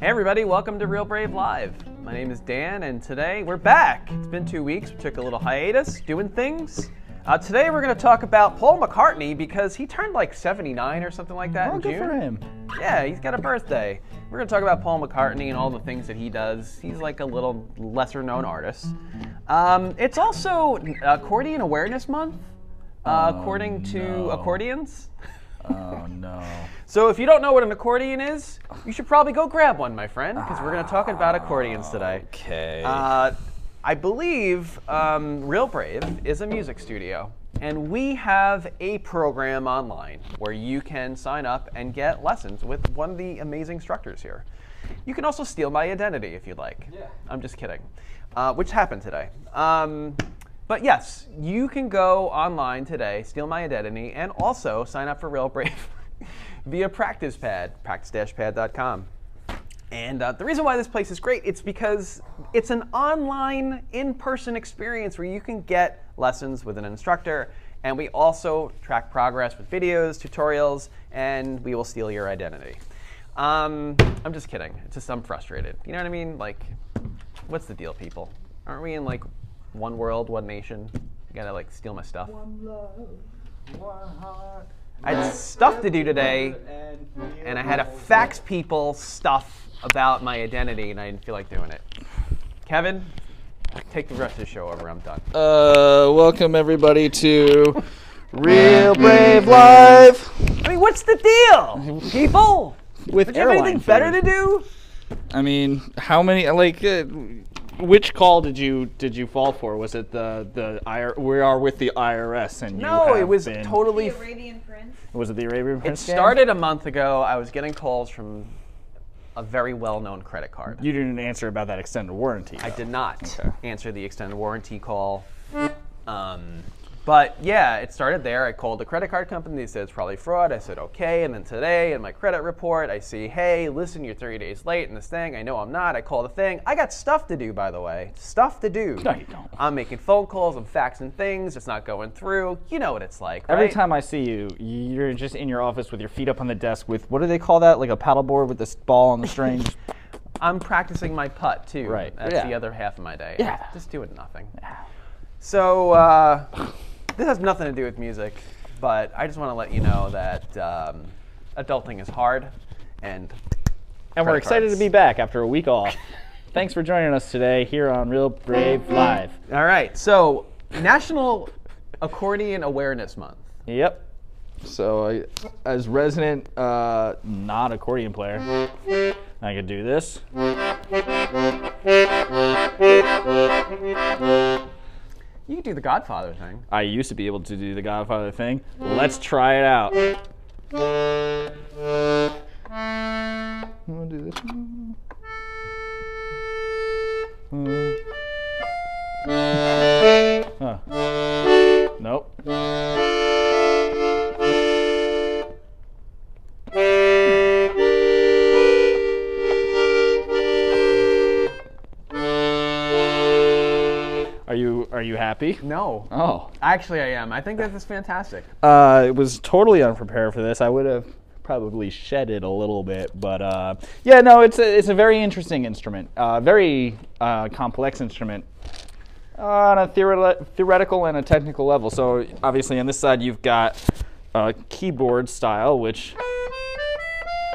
Hey everybody, welcome to Real Brave Live. My name is Dan, and today we're back. It's been two weeks. We took a little hiatus doing things. Uh, today we're going to talk about Paul McCartney because he turned like 79 or something like that Oh, in good June. for him. Yeah, he's got a birthday. We're going to talk about Paul McCartney and all the things that he does. He's like a little lesser known artist. Um, it's also Accordion Awareness Month, uh, according to no. accordions. Oh no. So if you don't know what an accordion is, you should probably go grab one, my friend, because we're going to talk about accordions today. Okay. Uh, I believe um, Real Brave is a music studio, and we have a program online where you can sign up and get lessons with one of the amazing instructors here. You can also steal my identity if you'd like. Yeah. I'm just kidding, uh, which happened today. Um, but yes, you can go online today, steal my identity, and also sign up for Real Brave via PracticePad, practice-pad.com. And uh, the reason why this place is great, it's because it's an online, in-person experience where you can get lessons with an instructor, and we also track progress with videos, tutorials, and we will steal your identity. Um, I'm just kidding. It's just I'm frustrated. You know what I mean? Like, what's the deal, people? Aren't we in like one world, one nation? You gotta like steal my stuff. I had stuff to do today, and I had to fax people stuff about my identity, and I didn't feel like doing it. Kevin, take the rest of the show over. I'm done. Uh, welcome everybody to Real Brave Live I mean, what's the deal, people? with Don't you have anything airline better to do? I mean, how many? Like, uh, which call did you did you fall for? Was it the the IR, we are with the IRS and you No, it was been- totally. The Arabian Prince. Was it the Arabian It Prince? scam? started a month ago. I was getting calls from a very well-known credit card. You didn't answer about that extended warranty. I did not Okay. answer the extended warranty call. Um, but yeah, it started there. I called the credit card company. They said it's probably fraud. I said okay. And then today in my credit report, I see, hey, listen, you're 30 days late in this thing. I know I'm not. I call the thing. I got stuff to do, by the way. Stuff to do. No, you don't. I'm making phone calls. I'm faxing things. It's not going through. You know what it's like. Every right? time I see you, you're just in your office with your feet up on the desk with what do they call that? Like a paddleboard with this ball on the string. I'm practicing my putt too. Right. That's Yeah. the other half of my day. Yeah. Just doing nothing. So uh, this has nothing to do with music, but I just want to let you know that um, adulting is hard, and And we're excited cards. to be back after a week off. Thanks for joining us today here on Real Brave Live. all right. So National Accordion Awareness Month. Yep. So, I, as resident uh, not accordion player, I could do this. You can do the Godfather thing. I used to be able to do the Godfather thing. Let's try it out. I'm gonna do this one. Uh. Huh. Nope. Are you happy? No, Oh. actually I am. I think this is fantastic. Uh, I was totally unprepared for this. I would have probably shed it a little bit, but uh, yeah, no, it's a, it's a very interesting instrument, uh, very uh, complex instrument on a theoreti- theoretical and a technical level. So obviously on this side you've got a keyboard style, which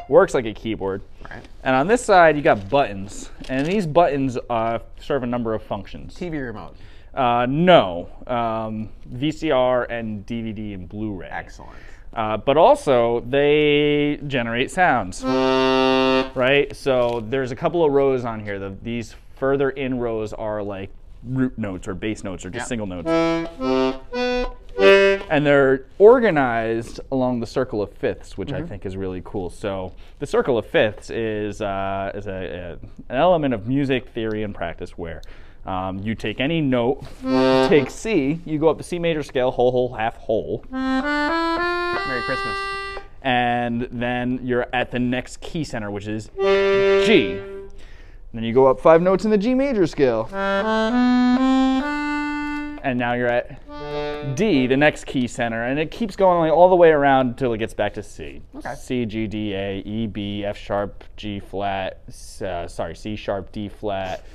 works like a keyboard. Right. And on this side, you got buttons, and these buttons uh, serve a number of functions. TV remote. Uh, no, um, VCR and DVD and Blu-ray. Excellent. Uh, but also they generate sounds, right? So there's a couple of rows on here. The, these further in rows are like root notes or bass notes or just Yeah. single notes. And they're organized along the circle of fifths, which I think is really cool. So the circle of fifths is, uh, is a, a, an element of music theory and practice where um, you take any note, take C, you go up the C major scale, whole, whole, half, whole, Merry Christmas. and then you're at the next key center, which is G. Then you go up five notes in the G major scale. And now you're at D, the next key center, and it keeps going like, all the way around until it gets back to C. Okay. C, G, D, A, E, B, F sharp, G flat, uh, sorry, C sharp, D flat,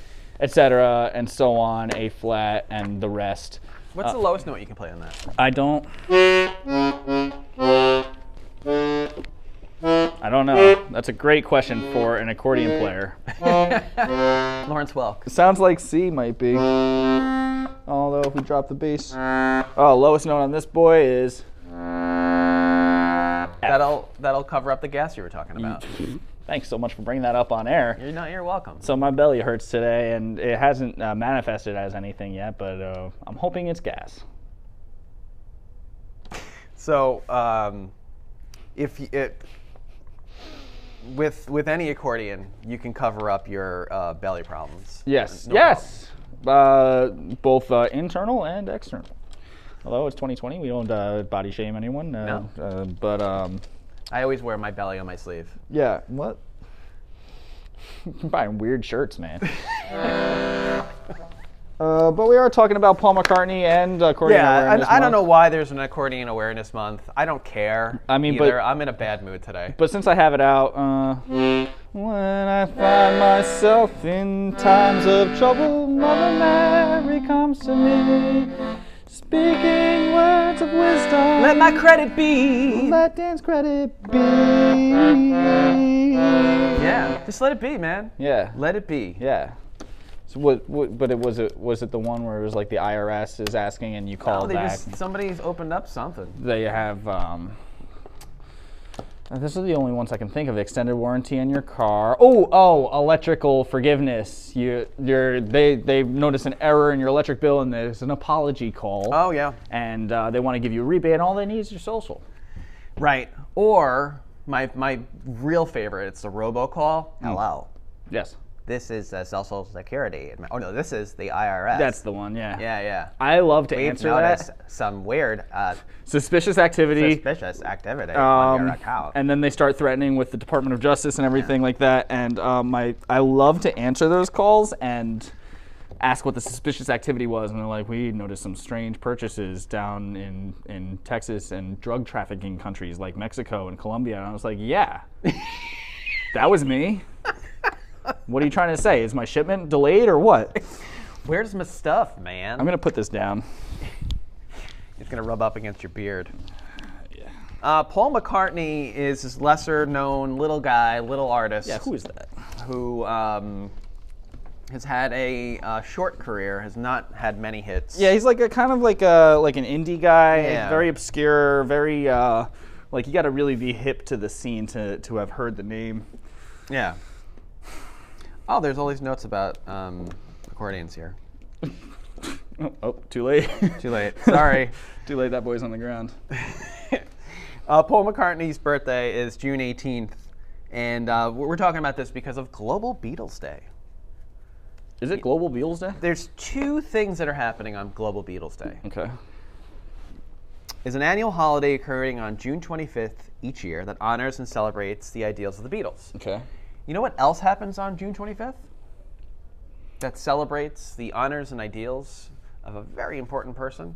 etc., and so on, A flat, and the rest. What's the uh, lowest note you can play on that? I don't. I don't know. That's a great question for an accordion player. Lawrence Welk. Sounds like C might be. Although if we drop the bass. Oh, lowest note on this boy is. F. That'll that'll cover up the gas you were talking about. Mm-hmm. Thanks so much for bringing that up on air. You're not. You're welcome. So my belly hurts today, and it hasn't uh, manifested as anything yet, but uh, I'm hoping it's gas. So, um, if y- it with with any accordion, you can cover up your uh, belly problems. Yes, No yes. Uh, both uh, internal and external. Although it's 2020, we don't uh, body shame anyone. Uh, No. uh, but um, I always wear my belly on my sleeve. yeah, what? Buying weird shirts, man. uh, but we are talking about Paul McCartney and accordion Yeah, awareness and I don't know why there's an accordion awareness month. I don't care. I mean, but- I'm in a bad mood today. But since I have it out, uh, when I find myself in times of trouble, Mother Mary comes to me, speaking words of wisdom. Let my credit be. Let dance credit be. Yeah, just let it be, man. Yeah. Let it be. Yeah. So what, what? But it was it was it the one where it was like the IRS is asking and you call Oh, they back. just somebody's opened up something. They have. Um, uh, this is the only ones I can think of. Extended warranty on your car. Oh, oh, electrical forgiveness. You, you're they they notice an error in your electric bill and there's an apology call. Oh yeah. And uh, they want to give you a rebate. And all they need is your social. Right. Or my my real favorite, it's the robocall. Hello. Yes, This is uh, Social Security. Oh no, this is the IRS. that's the one. Yeah. Yeah, yeah. I love to We've answer noticed that. some weird, uh, Suspicious activity. suspicious activity on your Um, account. and then they start threatening with the Department of Justice and everything like that. And um, I, I love to answer those calls and ask what the suspicious activity was. And they're like, we noticed some strange purchases down in, in Texas and drug trafficking countries like Mexico and Colombia. And I was like, yeah, that was me. What are you trying to say? Is my shipment delayed or what? Where's my stuff, man? I'm going to put this down. It's gonna rub up against your beard. Uh, Paul McCartney is this lesser known little guy, little artist Yeah, who is that? who um, has had a uh, short career, has not had many hits. Yeah, he's like a kind of like a like an indie guy, Yeah. very obscure, very uh, like you got to really be hip to the scene to to have heard the name. Yeah. Oh, there's all these notes about um, accordions here. Oh, oh, too late. Too late. Sorry. too late. That boy's on the ground. Uh, Paul McCartney's birthday is June 18th, and uh, we're we're talking about this because of Global Beatles Day. Is it Global Beatles Day? There's two things that are happening on Global Beatles Day. Okay. Is an annual holiday occurring on June 25th each year that honors and celebrates the ideals of the Beatles. Okay. You know what else happens on June 25th? That celebrates the honors and ideals of a very important person.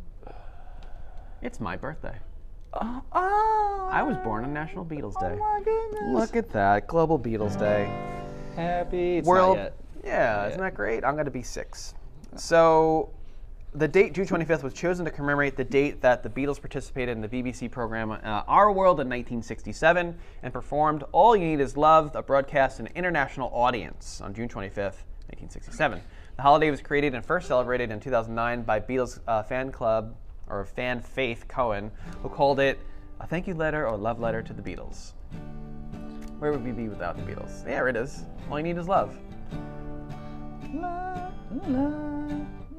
It's my birthday. Oh, oh, I was born on National Beatles Day. Oh my goodness. Look at that, Global Beatles Day. Happy. It's World. Not. Yeah, isn't that great? I'm going to be six. So, the date June 25th was chosen to commemorate the date that the Beatles participated in the BBC program uh, Our World in 1967 and performed All You Need Is Love, a broadcast to an international audience on June 25th, 1967. The holiday was created and first celebrated in 2009 by Beatles uh, fan club or fan Faith Cohen, who called it a thank you letter or love letter to the Beatles. Where would we be without the Beatles? There it is. All you need is love.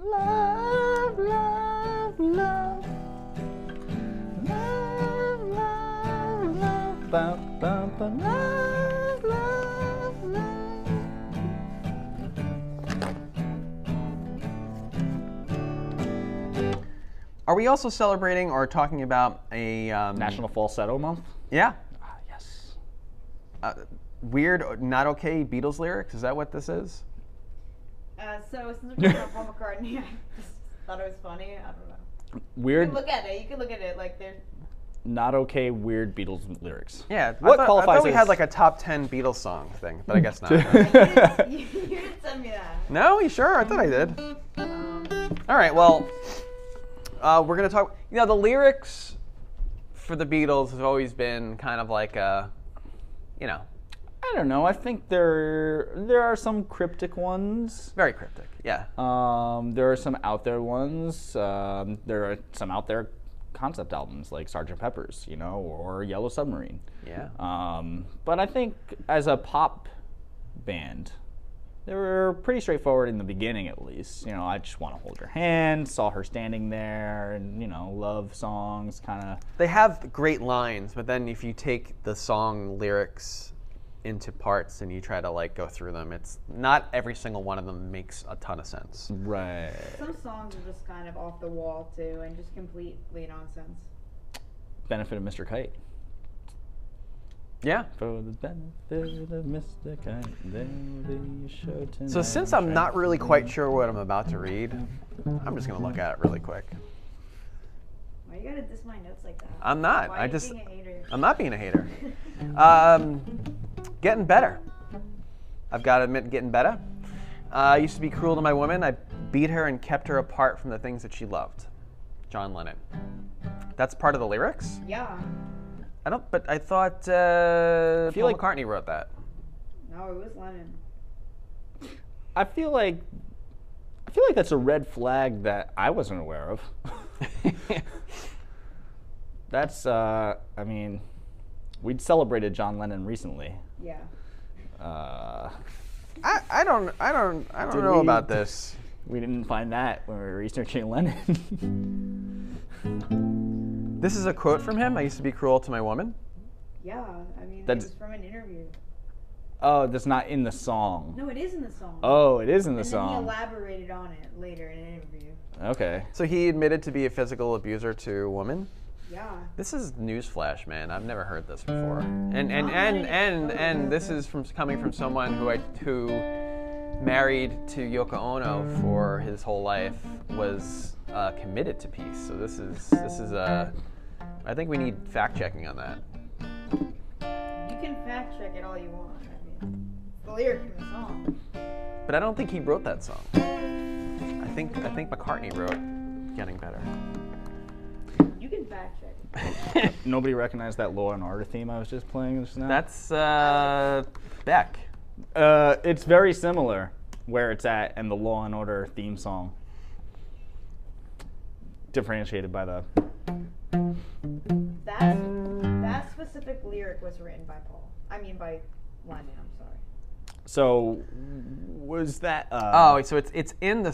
Love, love, love. Love, love, love, bum, bum, bum, love, love, love. Are we also celebrating or talking about a um, National Falsetto Month? Yeah, Ah, yes. uh, weird, not okay Beatles lyrics. Is that what this is? Uh, so since we're talking about Paul McCartney, I just thought it was funny. I don't know. Weird. You Weird, can look at it. You can look at it like there's. not okay, weird Beatles lyrics. Yeah. What I thought, I qualifies thought we as- had like a top ten Beatles song thing, but I guess not. you, you didn't send me that. no, you sure? I thought I did. Um, All right. Well, uh, we're gonna talk. You know, the lyrics for the Beatles have always been kind of like a, you know, I don't know. I think there there are some cryptic ones. very cryptic. Yeah. Um, there are some out there ones. Um, there are some out there concept albums like Sgt. Pepper's, you know, or Yellow Submarine. Yeah. Um, but I think as a pop band, they were pretty straightforward in the beginning, at least. You know, I just want to hold your hand, saw her standing there, and you know, love songs, kind of. They have great lines, but then if you take the song lyrics into parts and you try to like go through them, it's not every single one of them makes a ton of sense. Right. some songs are just kind of off the wall too, and just completely nonsense. Benefit of Mr. Kite. Yeah. For the benefit of Mr. Kite, there will be a show tonight. So since I'm not really quite sure what I'm about to read, I'm just gonna look at it really quick. Why you gotta diss my notes like that? I'm not. Why I are you just being a hater? I'm not being a hater. Um, getting better. I've got to admit, getting better. Uh, I used to be cruel to my woman. I beat her and kept her apart from the things that she loved. John Lennon. That's part of the lyrics. Yeah. I don't. But I thought uh, feel Paul like- McCartney wrote that. No, it was Lennon. I feel like I feel like that's a red flag that I wasn't aware of. that's uh, I mean, we'd celebrated John Lennon recently. Yeah. Uh, I, I don't. I don't. I don't know we- about this. we didn't find that when we were researching Lennon. This is a quote from him. I used to be cruel to my woman. Yeah. I mean, That's- from an interview. oh, that's not in the song. No, it is in the song. Oh, it is in the and then he elaborated on it later in an interview. Okay. So he admitted to be a physical abuser to a woman. Yeah. This is newsflash, man. I've never heard this before. And and and and and this is from coming from someone who I who married to Yoko Ono for his whole life was uh, committed to peace. So this is this is a. I think we need fact checking on that. You can fact check it all you want. I mean, the lyric from the song. But I don't think he wrote that song. I think I think McCartney wrote "Getting Better." You can fact check. Nobody recognized that Law and Order theme I was just playing just now. That's uh, Beck. Uh, it's very similar where it's at and the Law and Order theme song. Differentiated by the. That that specific lyric was written by Paul. I mean by Lennon. I'm sorry. So, was that? Uh, Oh, so it's it's in the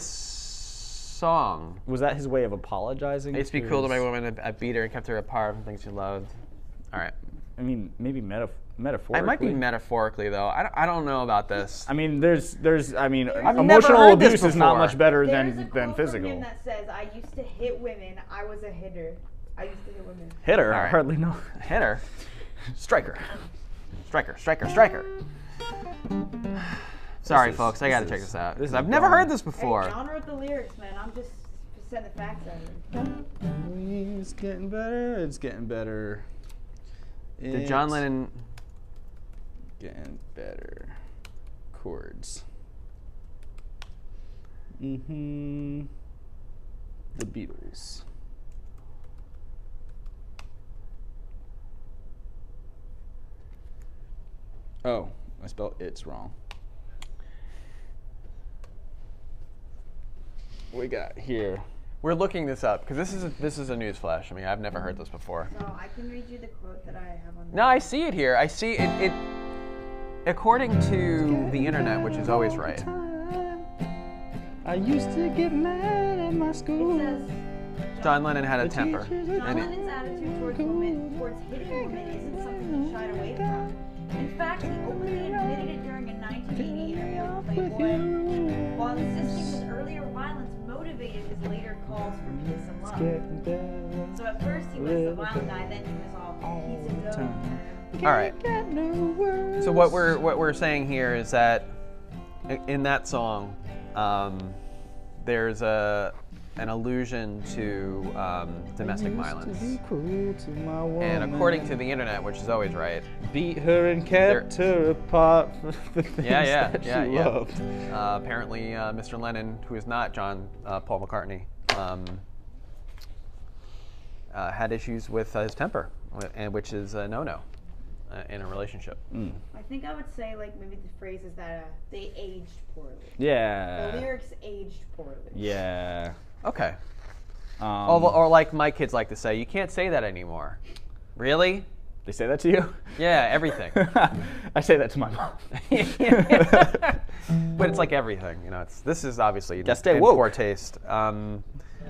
song. was that his way of apologizing? I used to be cruel to my woman. I I beat her and kept her apart from things she loved. All right. I mean, maybe metaf- metaphorically. It might be metaphorically though. I don't, I don't know about this. I mean, there's, there's, I mean, never emotional heard this abuse is not before. much better There's a than quote than from physical. him that says, "I used to hit women. I was a hitter. I used to hit women." Hitter, I right. hardly know. Hitter, striker, striker, striker, striker. Sorry, is- folks. I got to check this out. this I've never dumb. heard this Hey, before. John wrote the lyrics, man. I'm just sending the facts out. It's getting better. It's getting better. Did John Lennon? Getting better. Chords. Mm-hmm. The Beatles. Oh, I spelled it's wrong. We got here. We're looking this up because this is a, this is a news flash. I mean, I've never heard this before. So I can read you the quote that I have on. No, I see it here. I see it. it according to the internet, which is always right. I used to get mad at my It school. says. John Lennon had a temper. teachers John And it- Lennon's attitude towards women, towards hitting women, isn't something he shied away from. In fact, he openly admitted it during a 1980 interview with Playboy. While insisting his earlier violence motivated his later calls for peace and love. So at first he was the violent guy, then he was all peace and dough. All right. So what we're what we're saying here is that in that song, um, there's a an allusion to um, domestic violence. And And according to the internet, which is always right, beat her and kept her apart for the things Yeah, yeah, that yeah, she yeah. loved. Uh, apparently, uh, Mr. Lennon, who is not John uh, Paul McCartney, um, uh, had issues with uh, his temper, and which is a no-no uh, in a relationship. I think I would say like maybe the phrase is that uh, they aged poorly. Yeah. The lyrics aged poorly. Yeah. Okay. Um, Or, or like my kids like to say, you can't say that anymore. Really? they say that to you? Yeah, everything. I say that to my mom. but it's like everything, you know. It's this is obviously Gotta stay in woke. poor taste. Um,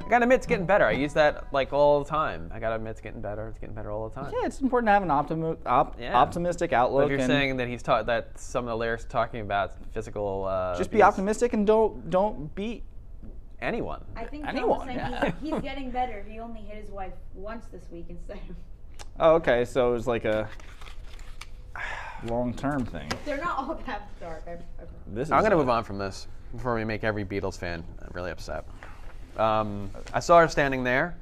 I gotta admit, it's getting better. I use that like all the time. I gotta admit, it's getting better. It's getting better all the time. Yeah, it's important to have an optimi- op- Yeah. optimistic But outlook. if you're and saying that he's taught that some of the lyrics talking about physical, uh, just be optimistic and don't don't beat. Anyone. I think Anyone, was saying yeah. he's, he's getting better. He only hit his wife once this week instead of. Oh, okay. So it was like a long term thing. They're not all that dark. I, I, This is I'm gonna uh, move on from this before we make every Beatles fan really upset. Um, I saw her standing there.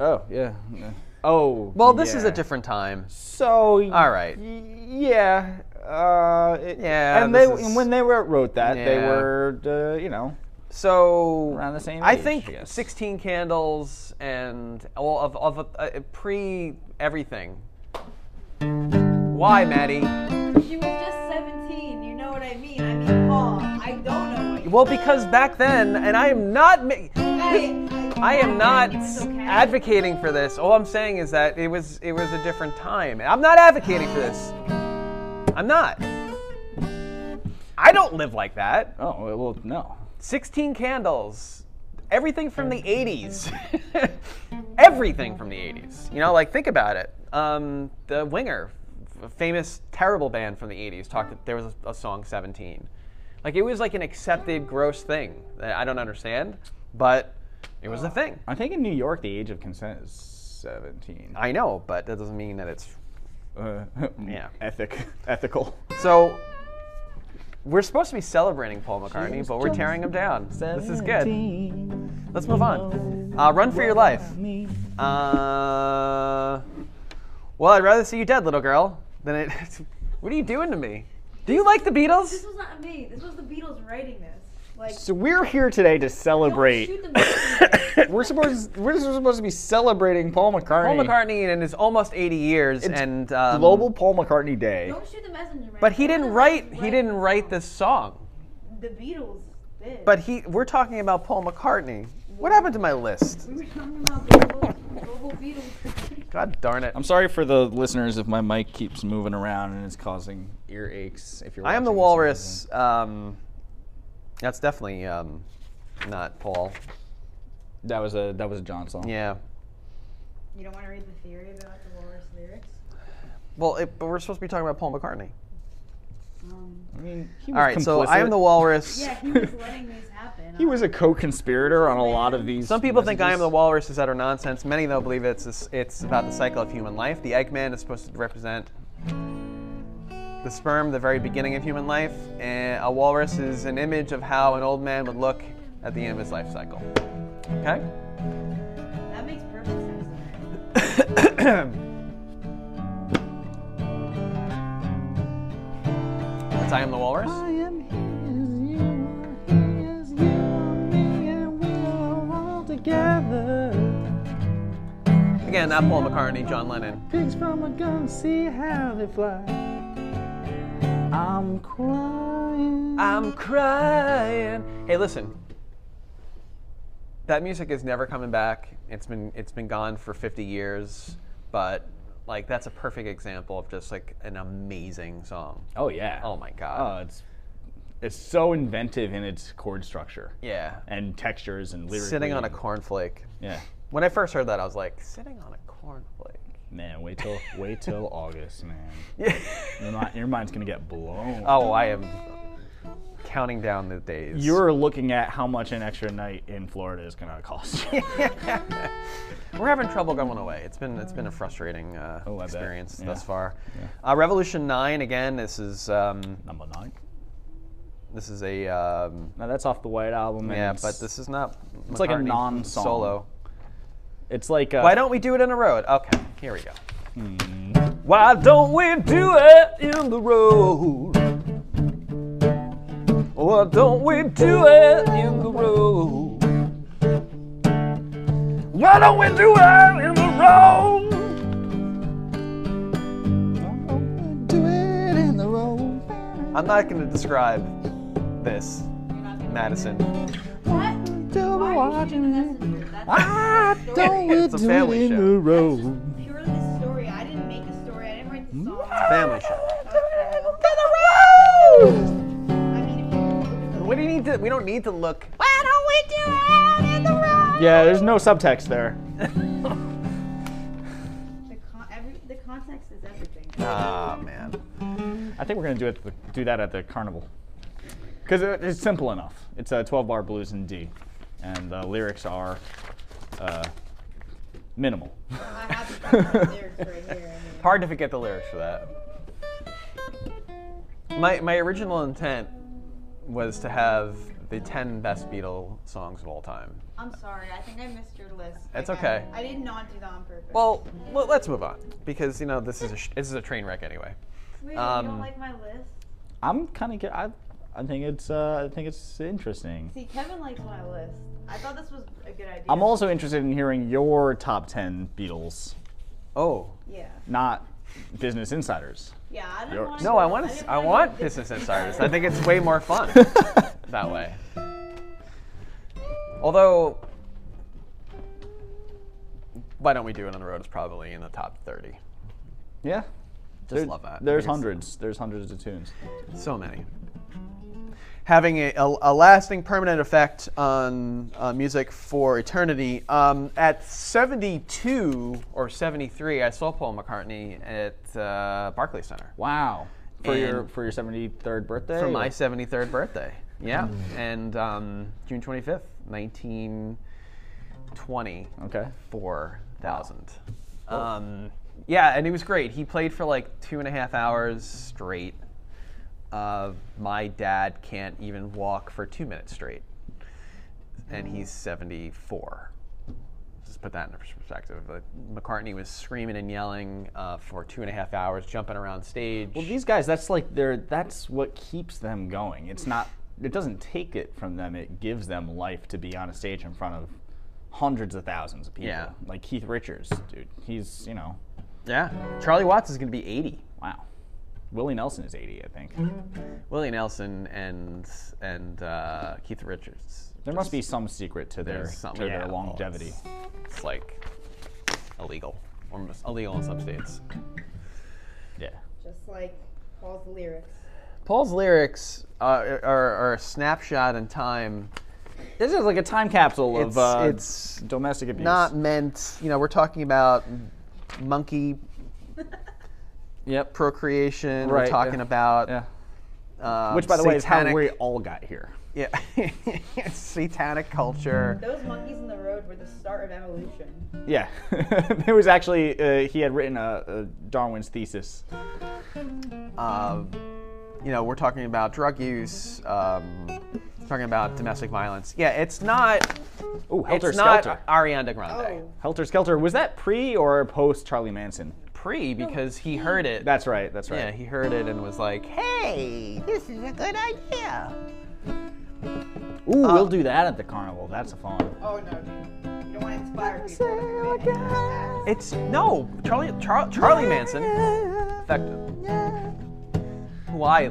Oh yeah. yeah. Oh. Well, this is a different time. So. All right. y- Yeah. Uh, it- Yeah, And they is- and when they were, wrote that, they were uh, you know So Around the same I age, think I 16 Candles and all of, of uh, pre everything. Why, Maddie? she was just 17. You know what I mean? I mean, Paul. I don't know. What Well, because back then, and I am not. Ma- I, I am not okay. advocating for this. All I'm saying is that it was it was a different time. I'm not advocating for this. I'm not. I don't live like that. oh well, well no 16 candles. Everything from the 80s. Everything from the 80s. You know, like think about it. Um, the Winger, a famous terrible band from the 80s, talked. There was a, a song 17. Like it was like an accepted gross thing that I don't understand, but it was a thing. I think in New York the age of consent is 17 I know, but that doesn't mean that it's uh, Yeah. ethic ethical so. We're supposed to be celebrating Paul McCartney, but we're tearing him down. This is good. Let's move on. Uh, run for your life. Uh, well, I'd rather see you dead, little girl, than it. what are you doing to me? Do you like the Beatles? This was not me. This was the Beatles writing this. Like, so we're here today to celebrate shoot the messenger. we're supposed we're supposed to be celebrating Paul McCartney Paul McCartney in his almost 80 years, It's and um, Global Paul McCartney Day Don't shoot the messenger, man. But he didn't write. He didn't the write song. this song. The Beatles did. But he. We're talking about Paul McCartney. What happened to my list? we were talking about global, global Beatles. God darn it! I'm sorry for the listeners if my mic keeps moving around and it's causing ear aches if you're I am the watching this on walrus. Um, that's definitely um, not Paul. That was a that was a John song. Yeah. You don't want to read the theory about the Walrus lyrics? Well, it, but we're supposed to be talking about Paul McCartney. Um, I mean, he was All right. So I am the walrus. yeah, he was letting these happen. He was a co-conspirator on a lot of these. Some people think I am the messages. walrus is utter nonsense. Many though believe it's this- it's about the cycle of human life. The Eggman is supposed to represent the sperm, the very beginning of human life, and a walrus is an image of how an old man would look at the end of his life cycle. Okay. That makes perfect sense. I am the walrus. I am his, you are his, you are me, and we are all together. Again, not Paul McCartney, John Lennon. Pigs from a gun, see how they fly. I'm crying. I'm crying. Hey, listen. That music is never coming back. It's been it's been gone for 50 years, but like that's a perfect example of just like an amazing song. oh yeah. Oh my god. Oh, it's it's so inventive in its chord structure yeah. and textures and lyrics. Sitting on a cornflake. Yeah. When I first heard that, I was like, sitting on a cornflake. Man, wait till wait till August, man. Yeah. Your, mind, your mind's gonna get blown. oh, I am counting down the days. You're looking at how much an extra night in Florida is gonna cost. We're having trouble going away. It's been it's been a frustrating uh, Oh, experience Yeah. thus far. Uh, Revolution Nine again. This is um, Number nine. This is a um, Now that's off the White Album. yeah, but this is not. It's like a non-song. solo. It's like. Why don't we do it in the road? Okay, here we go. Why don't we do it in the road? Why don't we do it in the road? Why don't we do it in the road? Do it in the road. I'm not going to describe this, You're not gonna- Madison. What? Do Why we are you watch shaming Messenger? That's a don't we It's a do it family in show. the That's road? just purely the story. I didn't make the story. I didn't write the song. Family show. Need to? We don't need to look. Why don't we do it in the road? Yeah, there's no subtext there. The, con- every, the context is everything. Ah man. I think we're gonna do it. Do that at the carnival, because it's simple enough. It's a 12-bar blues in D, and the lyrics are uh, minimal. I have lyrics right here. I mean. Hard to forget the lyrics for that. My my original intent was to have the 10 best Beatle songs of all time. I'm sorry. I think I missed your list. It's Like, okay. I, I did not do that on purpose. Well, well, let's move on because you know this is a sh- this is a train wreck anyway. Wait, um, you don't like my list? I'm kind of. I, I think it's. Uh, I think it's interesting. See, Kevin likes my list. I thought this was a good idea. I'm also interested in hearing your top 10 Beatles, Oh. Yeah. not Business Insiders. Yeah, I don't Yours. want. No, I want didn't I wanna want do Business Insiders. I think it's way more fun that way. Although, why don't we do it on the road? Is probably in the top 30. Yeah. Just There- love that. There's hundreds. There's hundreds of tunes. So many. Having a, a, a lasting, permanent effect on uh, music for eternity. Um, at 72 or 73, I saw Paul McCartney at uh, Barclays Center Wow. For your for your 73rd birthday. for my 73rd birthday. Yeah, and um, June 25th, 1920. Okay. 4,000. Um, yeah, and it was great. He played for like two and a half hours straight. Uh, my dad can't even walk for two minutes straight, and he's 74. Just put that in perspective. Like, McCartney was screaming and yelling uh, for two and a half hours, jumping around stage. Well, these guys, that's like they're that's what keeps them going. It's not it doesn't take it from them. It gives them life to be on a stage in front of hundreds of thousands of people. Yeah. Like Keith Richards, dude. He's, you know, yeah, Charlie Watts is going to be 80. wow. Willie Nelson is 80, I think. Willie Nelson and and uh, Keith Richards. There must be some secret to their There's to something- their yeah, well, longevity. It's, it's like illegal, almost illegal in some states. Yeah. Just like Paul's lyrics. Paul's lyrics uh, are, are a snapshot in time. This is like a time capsule It's, of uh, it's domestic abuse. not meant. You know, we're talking about monkey Yep. procreation. Right, we're talking yeah. about. Yeah. uh, Which, by the way, is how we all got here. Yeah, satanic culture. Those monkeys in the road were the start of evolution. Yeah, it was actually uh, he had written a, a Darwin's thesis. um, you know, we're talking about drug use, um, talking about domestic violence. Yeah, it's not. Oh, Helter it's not Skelter. Ariana Grande. Oh. Helter Skelter was that pre or post Charlie Manson? Pre, because he heard it. That's right. That's right. yeah, he heard it and was like, "Hey, this is a good idea." Ooh, Uh, we'll do that at the carnival. That's a fun. Oh no, dude. You don't want to inspire people. to commit. It's no Charlie Char- Charlie Manson. Effective. Who I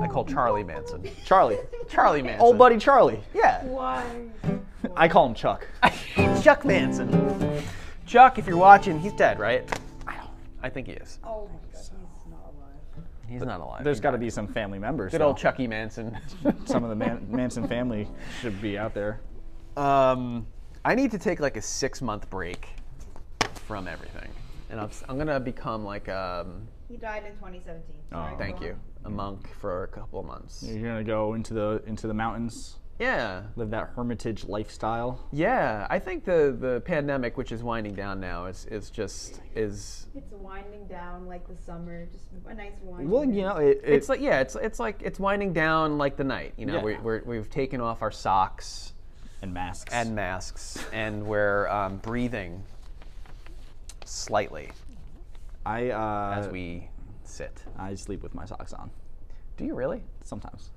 I call Charlie Manson. Charlie, Charlie Manson. old buddy Charlie. Yeah. Why? I call him Chuck. Chuck Manson. Chuck, if you're watching, he's dead, right? I think he is. Oh my god, he's not alive. He's not alive. There's got to be some family members. good though. old Chucky Manson. Some of the Man- Manson family should be out there. um, I need to take like a six month break from everything, and I'm, I'm gonna become like um, He died in 2017. Oh. go thank you, a monk for a couple of months. You're gonna go into the into the mountains Yeah. live that hermitage lifestyle. Yeah, I think the, the pandemic, which is winding down now, is, is just is It's winding down like the summer, just a nice winding. Well, you know, it, it it's like yeah, it's it's like it's winding down like the night. You know, Yeah. we, we're, we've taken off our socks and masks and masks, and we're um, breathing slightly I uh, as we sit. I sleep with my socks on Do you really? sometimes.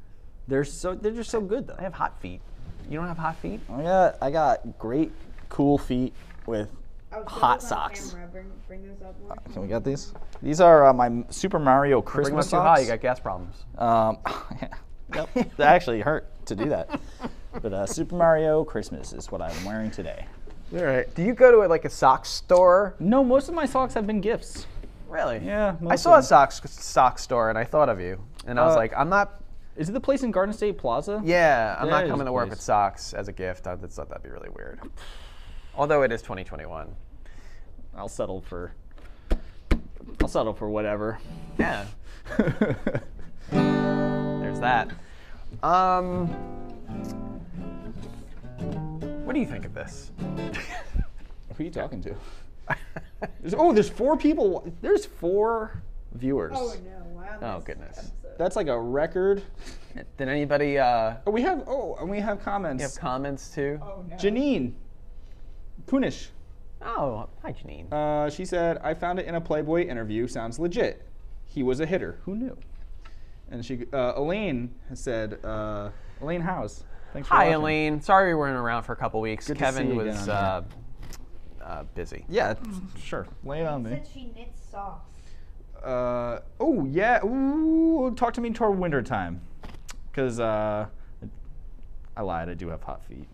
They're so they're just so good though. I have hot feet. You don't have hot feet? I got I got great cool feet with Oh, hot socks. Bring, bring those up more. Can we get these? These are uh, my Super Mario Bring them Christmas too socks. high, you got gas problems. Um, yep, that actually hurt to do that. But uh, Super Mario Christmas is what I'm wearing today. All right. Do you go to like a sock store? No, most of my socks have been gifts. Really? Yeah, I saw a of them. sock sock store and I thought of you, and I was Uh, like, I'm not. Is it the place in Garden State Plaza? Yeah, I'm That not coming to work with socks as a gift. I just thought that'd be really weird. Although it is 2021. I'll settle for. I'll settle for whatever. Yeah. There's that. Um, what do you think of this? Who are you talking to? There's- oh, there's four people. There's four viewers. Oh no! Wow. Oh this goodness. Episode. That's like a record. Did anybody uh, Oh, we have. Oh, and we have comments. We have comments too? Oh no. Janine Punish. Oh, hi Janine. Uh, she said, "I found it in a Playboy interview. Sounds legit. He was a hitter. Who knew?" And she, uh, Elaine, has said, uh, "Elaine House, thanks for Hi watching." Elaine. Sorry we weren't around for a couple weeks. Good to Kevin see you was again uh, uh, busy. Yeah, sure. Lay it on me. Said she knits socks. Uh, oh yeah. Ooh, talk to me toward winter time, because uh, I lied. I do have hot feet.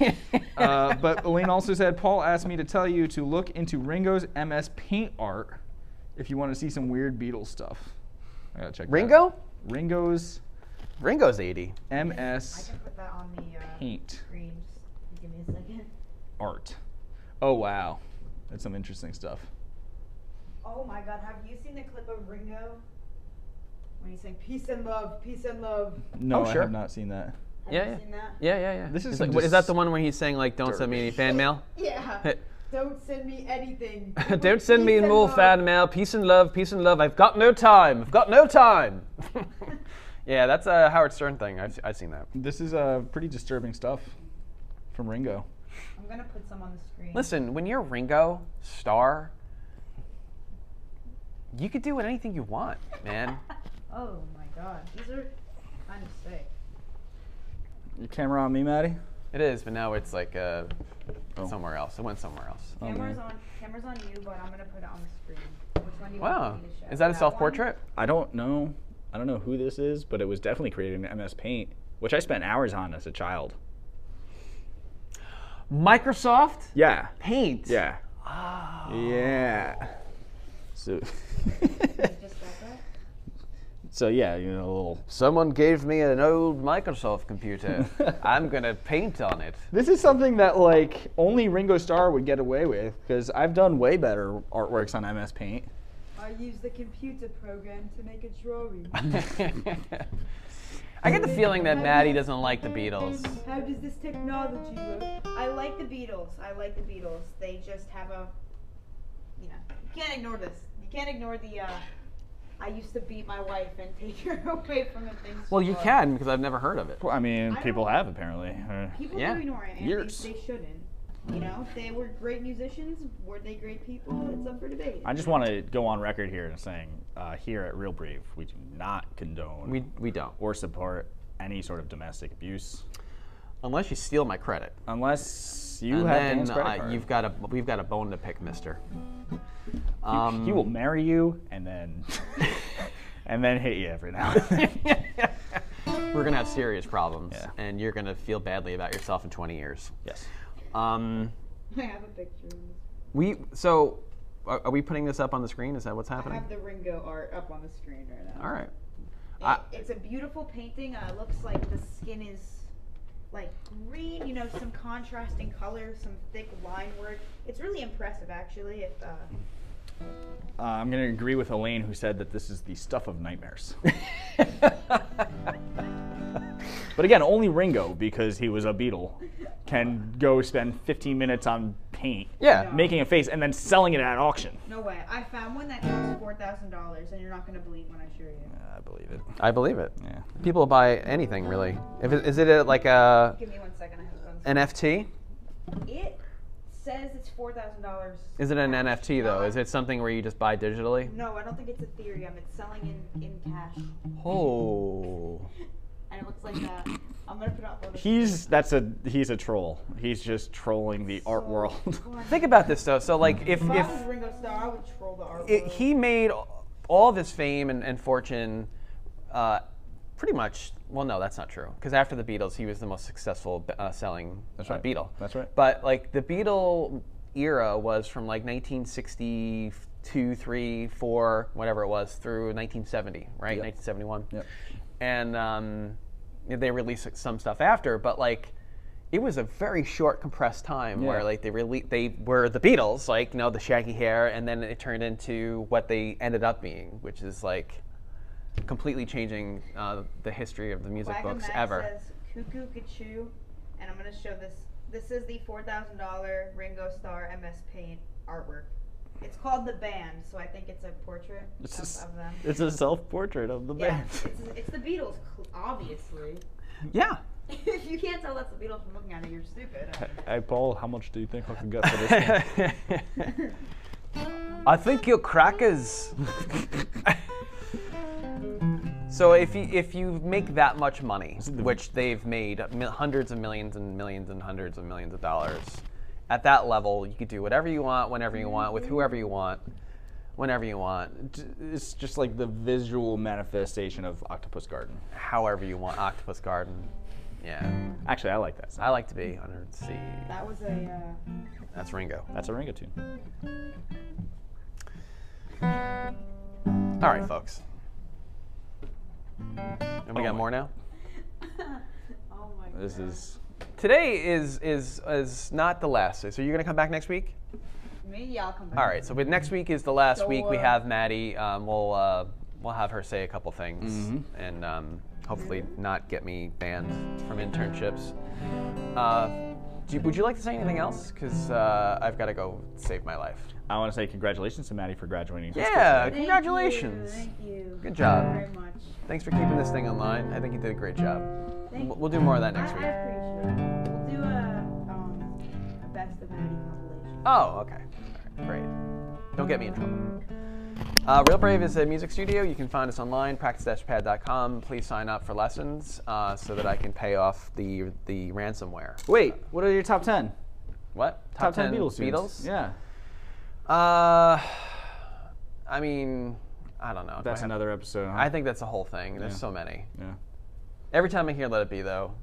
Uh, but Elaine also said, Paul asked me to tell you to look into Ringo's MS Paint art if you want to see some weird Beatles stuff. I gotta check. that Ringo? out. Ringo's Ringo's 80. I MS can put that on the uh, Paint screen. Give me a second. art. Oh wow, that's some interesting stuff. Oh my God! Have you seen the clip of Ringo when he's saying "peace and love, peace and love"? No, Oh, I sure. have not seen that. Have Yeah, you yeah. seen that? Yeah, yeah, yeah. This is is, like, is that the one where he's saying like, "Don't send me any fan mail"? Yeah. Don't send me anything. Don't send me Peace and more love. fan mail. Peace and love, peace and love. I've got no time. I've got no time. yeah, that's a Howard Stern thing. I've, I've seen that. This is uh, pretty disturbing stuff from Ringo. I'm gonna put some on the screen. Listen, when you're Ringo Starr, you could do with anything you want, man. Oh my God! These are kind of sick. Your camera on me, Maddie. it is, but now it's like uh, Oh. somewhere else. It went somewhere else. Oh, Camera's man. on. Camera's on you, but I'm gonna put it on the screen. Which one do you want Wow, me to show? is that a self-portrait? I don't know. I don't know who this is, but it was definitely created in MS Paint, which I spent hours on as a child. Microsoft Yeah. Paint. Yeah. Ah. Yeah. So. You just got that? so yeah, you know, a little. Someone gave me an old Microsoft computer. I'm gonna paint on it. This is something that like only Ringo Starr would get away with because I've done way better artworks on MS Paint. I use the computer program to make a drawing. I get the feeling that Maddie doesn't like the Beatles. How does this technology work? I like the Beatles. I like the Beatles. They just have a, you know, you can't ignore this. You can't ignore the. uh I used to beat my wife and take her away from the things. Well, you loved. can because I've never heard of it. Well, I mean, I people have apparently. People Yeah. do ignore it, and Years. They, they shouldn't. You know, if they were great musicians. Were they great people? It's up for debate. I just want to go on record here and saying, uh, here at Real Brave, we do not condone We we don't. or support any sort of domestic abuse Unless you steal my credit. unless you and have then Dan's credit uh, you've got a we've got a bone to pick, Mister. He- Um, he will marry you and then and then hit you every now and then. We're gonna have serious problems, Yeah. and you're gonna feel badly about yourself in 20 years. yes. Um, I have a picture. we so are, are we putting this up on the screen? Is that what's happening? I have the Ringo art up on the screen right now. All right. It- I- it's a beautiful painting. Uh, it looks like the skin is like green, you know, some contrasting colors, some thick line work. It's really impressive, actually. If, uh, Uh, I'm going to agree with Elaine, who said that this is the stuff of nightmares. But again, only Ringo, because he was a Beatle, can go spend 15 minutes on paint, Yeah. making a face, and then selling it at auction. No way. I found one that costs four thousand dollars, and you're not gonna believe when I show you. I believe it. I believe it. Yeah. People buy anything really. If it, is it a, like a Give me one second. I have guns. NFT? It says it's four thousand dollars. Is it an NFT though? Is it something where you just buy digitally? No, I don't think it's Ethereum. It's selling in in cash, Oh. and it looks like that. I'm gonna put out photos. He's that's a he's a troll. He's just trolling the art world. Think about this though. So like if If I was Ringo Starr, I would troll the art it, world. he made all of his fame and, and fortune uh, pretty much well no that's not true because after the beatles he was the most successful uh, selling That's uh, right. beatle That's right. but like the beatle era was from like 1962 3 4 whatever it was through 1970 right 1971 Yep. and um, they released some stuff after but like it was a very short compressed time Yeah. where like they really they were the Beatles, like you know the shaggy hair, and then it turned into what they ended up being, which is like completely changing uh, the history of the music Wagga books Mac ever. says cuckoo Kachu, and I'm gonna show this. This is the four thousand dollar Ringo Starr MS Paint artwork. It's called the band, so I think it's a portrait It's, of, a, of them. it's a self-portrait of the Yeah, band. it's, it's the Beatles, obviously. Yeah, if you can't tell that's the Beatles from looking at it, you're stupid. Hey Paul, how much do you think I can get for this? one? I think you're crackers. so if you if you make that much money, which they've made hundreds of millions and millions and hundreds of millions of dollars, at that level, you could do whatever you want, whenever you want, with whoever you want, whenever you want, it's just like the visual manifestation of Octopus Garden. however you want. Octopus Garden. Yeah, Actually, I like that. I like to be under the sea. That was a. Uh, That's Ringo. That's a Ringo tune. All right, folks. And we Oh got my- more now. oh my god. This is Today is is is not the last. So you're gonna come back next week? Me, I'll come back. All right. So with next week is the last week. We have Maddie. Um, we'll uh, we'll have her say a couple things Mhm. and um, hopefully not get me banned from internships. Uh, do you, would you like to say anything else? Because uh, I've got to go save my life. I want to say congratulations to Maddie for graduating. Yeah. Thank Congratulations. You, thank you. Good job. Thank you very much. Thanks for keeping this thing online. I think you did a great job. Thank We'll we'll do more of that next I, week. I appreciate it. We'll do a, um, a best of Maddie compilation. Oh, okay. All right, great. Don't get me in trouble. Uh, Real Brave is a music studio. You can find us online, practice-pad.com. Please sign up for lessons uh, so that I can pay off the the ransomware. Wait, what are your top ten? What? Top, ten, Beatles. Beatles? Yeah, Uh, I mean, I don't know. Do that's have- another episode. Huh? I think that's a whole thing. There's Yeah. so many. Yeah, Every time I hear "Let It Be," though,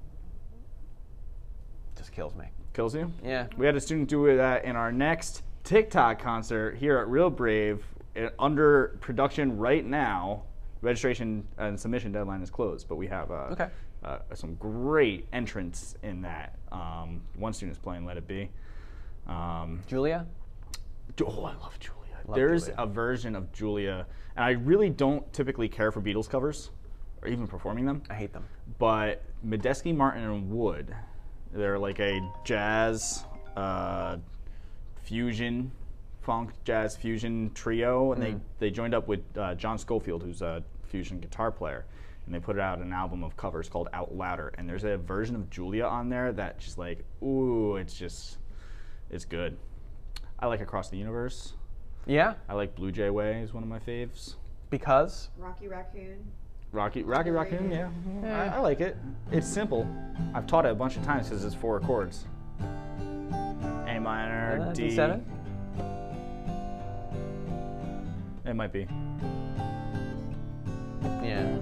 just kills me. kills you. Yeah. We had a student do that in our next TikTok concert here at Real Brave, uh, under production right now. Registration and submission deadline is closed, but we have uh, Okay. uh, some great entrants in that. Um, one student is playing "Let It Be." Um, Julia. Oh, I love Julia. Love There's Julia. a version of Julia, and I really don't typically care for Beatles covers or even performing them. I hate them. But Medeski, Martin, and Wood, they're like a jazz uh, fusion, funk jazz fusion trio, and they, they joined up with uh, John Scofield, who's a fusion guitar player, and they put out an album of covers called Out Louder. And there's a version of Julia on there that just like, ooh, it's just, it's good. I like Across the Universe. Yeah. I like Blue Jay Way is one of my faves. Because. Rocky Raccoon. Rocky Rocky Raccoon, yeah. I, I like it. It's simple. I've taught it a bunch of times because it's four chords. A minor, D. D7? It might be. Yeah.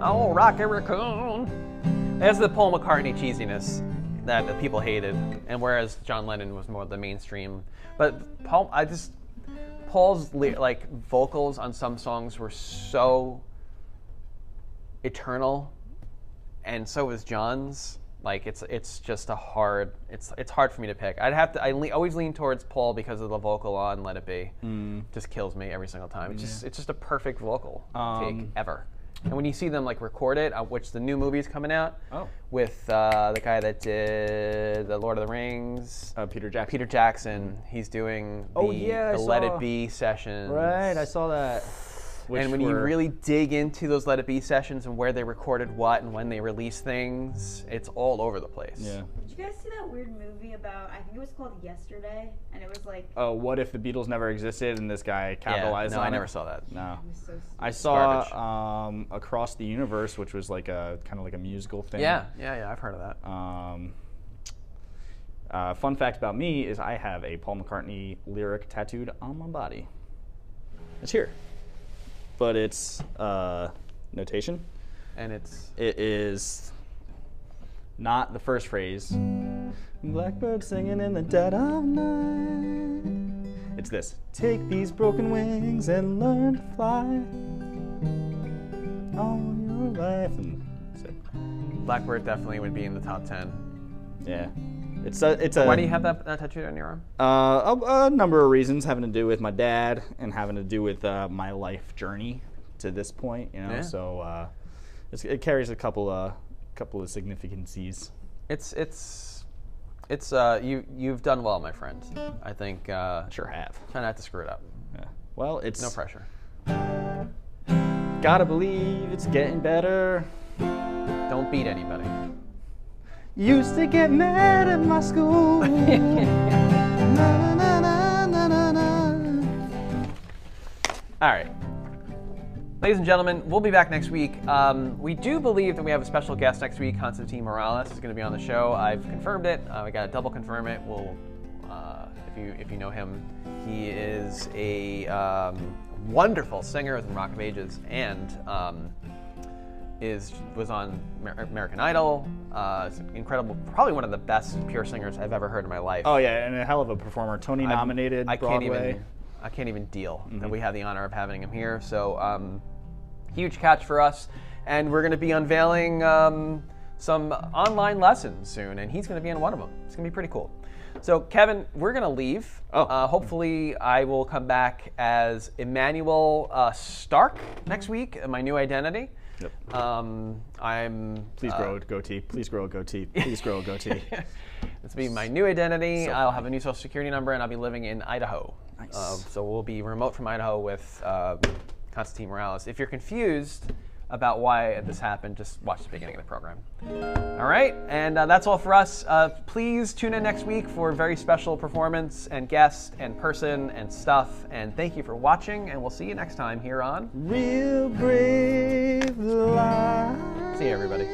Oh, Rocky Raccoon. There's the Paul McCartney cheesiness that the people hated, and whereas John Lennon was more the mainstream. But Paul, I just Paul's like vocals on some songs were so eternal, and so was John's. Like it's it's just a hard it's it's hard for me to pick. I'd have to I le- always lean towards Paul because of the vocal on Let It Be. Just kills me every single time. It's just it's just a perfect vocal take Um, ever. And when you see them like record it, uh, which the new movie's coming out Oh. with uh, the guy that did the Lord of the Rings, Uh, Peter Jackson. Peter Jackson. He's doing the, Oh, yeah, I the Let saw- It Be sessions. Right, I saw that. Which and when you really dig into those Let It Be sessions and where they recorded what and when they released things, it's all over the place. yeah. Did you guys see that weird movie about? I think it was called Yesterday, and it was like Oh, what if the Beatles never existed and this guy capitalized on it? Yeah, no, on I it? never saw that. No. it was so. I saw garbage. um, Across the Universe, which was like a kind of like a musical thing. Yeah, yeah, yeah. I've heard of that. Um, uh, fun fact about me is I have a Paul McCartney lyric tattooed on my body. It's here, but it's uh, notation. And it's It is not the first phrase. Blackbird singing in the dead of night. It's this. Take these broken wings and learn to fly all your life. And. Blackbird definitely would be in the top ten. Yeah. It's a, it's a. Why do you have that, that tattooed on your arm? Uh, a, a number of reasons having to do with my dad and having to do with uh, my life journey to this point. You know, Yeah. so uh, it's, it carries a couple uh, couple of significancies. It's it's it's uh you you've done well, my friend. I think uh, Sure have. try not to screw it up. Yeah. Well, it's No pressure. Gotta believe it's getting better. Don't beat anybody. Used to get mad at my school. Na, na, na, na, na, na. All right. Ladies and gentlemen, we'll be back next week. Um, we do believe that we have a special guest next week. Constantine Maroulis is going to be on the show. I've confirmed it. Uh, we got to double confirm it. We'll, uh, if you if you know him, he is a um, wonderful singer from Rock of Ages and um, is was on American Idol. Uh, incredible. Probably one of the best pure singers I've ever heard in my life. Oh yeah, and a hell of a performer. Tony I'm- nominated. I can't even. I can't even deal Mm-hmm. that we have the honor of having him here. So um, huge catch for us, and we're going to be unveiling um, some online lessons soon, and he's going to be in one of them. It's going to be pretty cool. So Kevin, we're going to leave. Oh. Uh, hopefully, I will come back as Emmanuel uh, Stark next week. My new identity. Yep. Um, I'm. Please uh, grow a goatee. Please grow a goatee. Please grow a goatee. This will be my new identity. So I'll have a new social security number, and I'll be living in Idaho. Nice. Uh, so we'll be remote from Idaho with uh, Constantine Maroulis. If you're confused about why this happened, just watch the beginning of the program. All right, and uh, that's all for us. Uh, please tune in next week for a very special performance and guest and person and stuff. And thank you for watching, and we'll see you next time here on. Real Brave Live. See you, everybody.